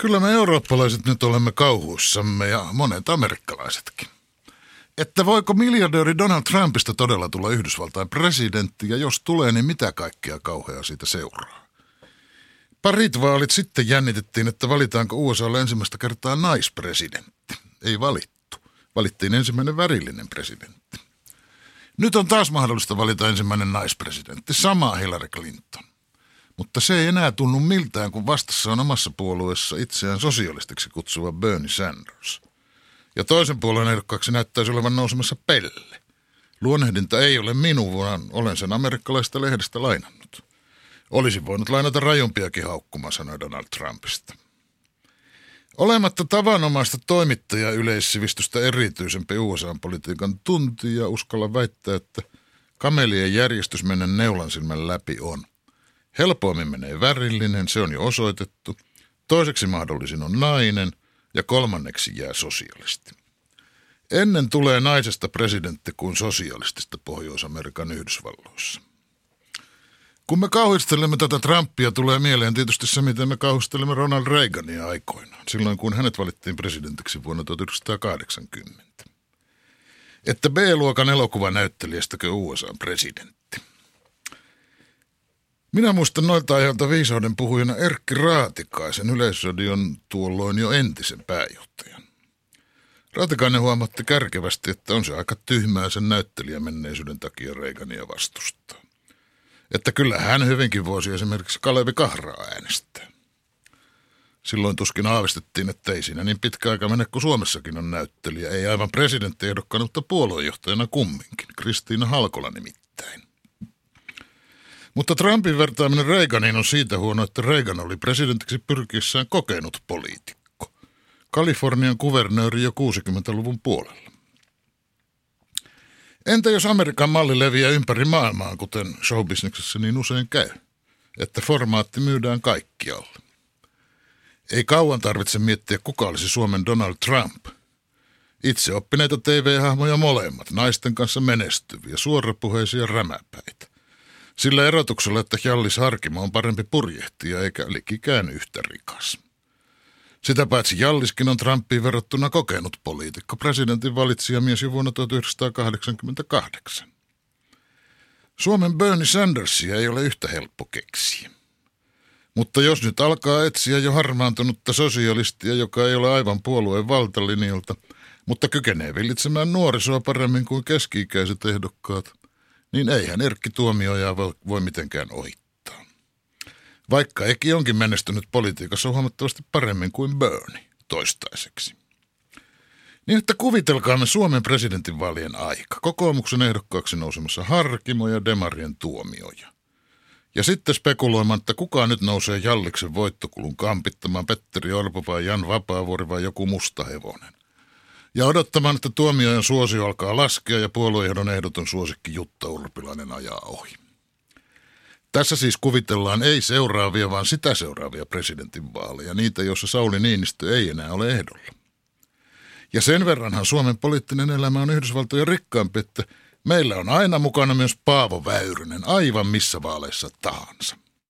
Kyllä me eurooppalaiset nyt olemme kauhuissamme ja monet amerikkalaisetkin. Että voiko miljardööri Donald Trumpista todella tulla Yhdysvaltain presidentti ja jos tulee, niin mitä kaikkea kauheaa siitä seuraa? Parit vaalit sitten jännitettiin, että valitaanko USAlle ensimmäistä kertaa naispresidentti. Ei valittu. Valittiin ensimmäinen värillinen presidentti. Nyt on taas mahdollista valita ensimmäinen naispresidentti, sama Hillary Clinton. Mutta se ei enää tunnu miltään, kun vastassa on omassa puolueessa itseään sosialistiksi kutsuva Bernie Sanders. Ja toisen puolueen ehdokkaaksi näyttäisi olevan nousemassa Pelle. Luonnehdinta ei ole minun, vaan olen sen amerikkalaista lehdestä lainannut. Olisin voinut lainata rajumpiakin haukkuma, sanoi Donald Trumpista. Olematta tavanomaista toimittaja yleissivistystä erityisempi USA-politiikan tuntija uskalla väittää, että kamelien järjestys mennä neulan silmän läpi on. Helpoimmin menee värillinen, se on jo osoitettu. Toiseksi mahdollisin on nainen ja kolmanneksi jää sosialisti. Ennen tulee naisesta presidentti kuin sosialistista Pohjois-Amerikan Yhdysvalloissa. Kun me kauhistelemme tätä Trumpia, tulee mieleen tietysti se, miten me kauhistelemme Ronald Reagania aikoinaan, silloin kun hänet valittiin presidentiksi vuonna 1980. Että B-luokan elokuvanäyttelijästäkö USA-presidentti. Minä muistan noilta ajalta viisauden puhujana Erkki Raatikaisen yleisradion tuolloin jo entisen pääjohtajan. Raatikainen huomatti kärkevästi, että on se aika tyhmää sen näyttelijän menneisyyden takia Reagania vastustaa että kyllä hän hyvinkin voisi esimerkiksi Kalevi Kahraa äänestää. Silloin tuskin aavistettiin, että ei siinä niin pitkä aika mene, kun Suomessakin on näyttelijä. Ei aivan presidenttiehdokkaan, mutta puoluejohtajana kumminkin. Kristiina Halkola nimittäin. Mutta Trumpin vertaaminen Reaganiin on siitä huono, että Reagan oli presidentiksi pyrkiessään kokenut poliitikko. Kalifornian kuvernööri jo 60-luvun puolella. Entä jos Amerikan malli leviää ympäri maailmaa, kuten showbisneksessä niin usein käy, että formaatti myydään kaikkialle? Ei kauan tarvitse miettiä, kuka olisi Suomen Donald Trump. Itse oppineita TV-hahmoja molemmat, naisten kanssa menestyviä, suorapuheisia rämäpäitä. Sillä erotuksella, että Hjallis Harkimo on parempi purjehtija eikä likikään yhtä rikas. Sitä paitsi Jalliskin on Trumpiin verrattuna kokenut poliitikko, presidentin mies jo vuonna 1988. Suomen Bernie Sandersia ei ole yhtä helppo keksiä. Mutta jos nyt alkaa etsiä jo harmaantunutta sosialistia, joka ei ole aivan puolueen valtalinjalta, mutta kykenee villitsemään nuorisoa paremmin kuin keski-ikäiset ehdokkaat, niin eihän Erkki Tuomioja voi, mitenkään ohittaa. Vaikka Eki onkin menestynyt politiikassa huomattavasti paremmin kuin Bernie toistaiseksi. Niin että kuvitelkaamme Suomen presidentinvaalien aika. Kokoomuksen ehdokkaaksi nousemassa Harkimo ja Demarien tuomioja. Ja sitten spekuloimaan, että kuka nyt nousee Jalliksen voittokulun kampittamaan Petteri Orpo vai Jan Vapaavuori vai joku musta hevonen. Ja odottamaan, että tuomiojen suosio alkaa laskea ja puolueehdon ehdoton suosikki Jutta Urpilainen ajaa ohi. Tässä siis kuvitellaan ei seuraavia, vaan sitä seuraavia presidentinvaaleja, niitä, joissa Sauli Niinistö ei enää ole ehdolla. Ja sen verranhan Suomen poliittinen elämä on Yhdysvaltojen rikkaampi, että meillä on aina mukana myös Paavo Väyrynen aivan missä vaaleissa tahansa.